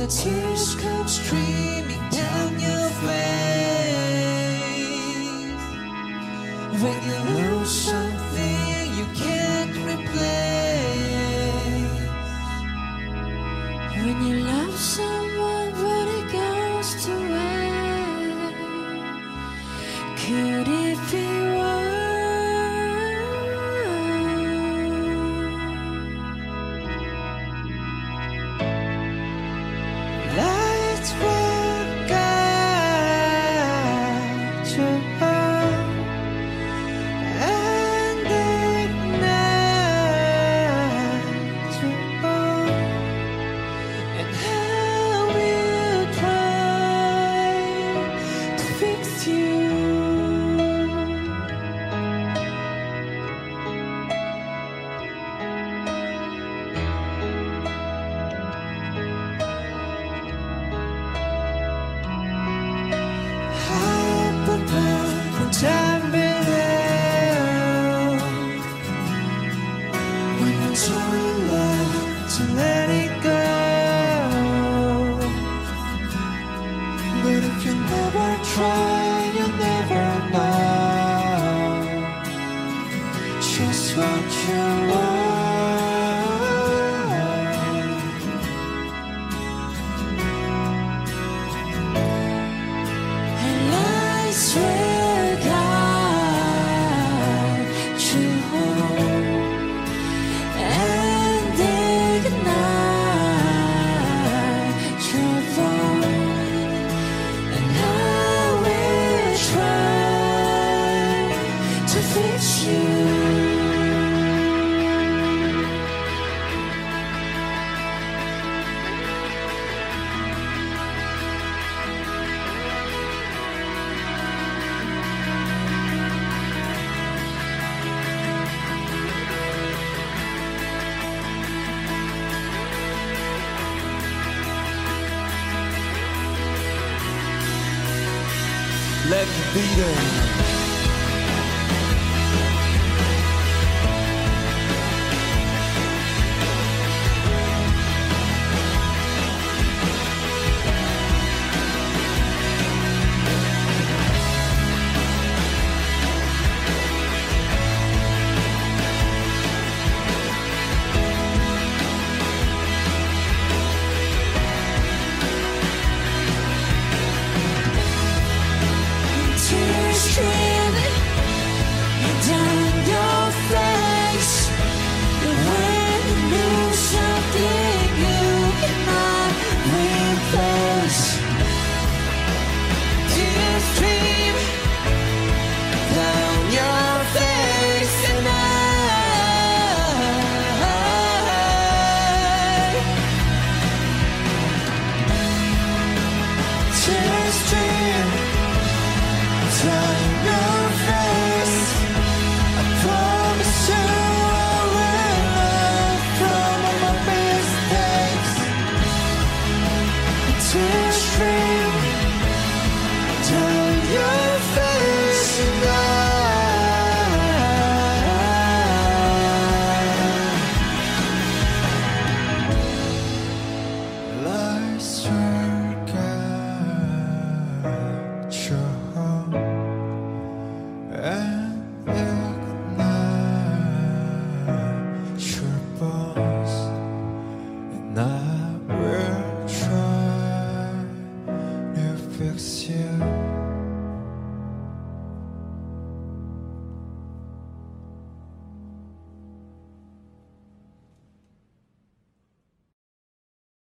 the tears come streaming down your face. When you lose something you can't replace. When you love someone but it goes to waste, could it When in love to let it go. But if you never try, you never know just what you Let me be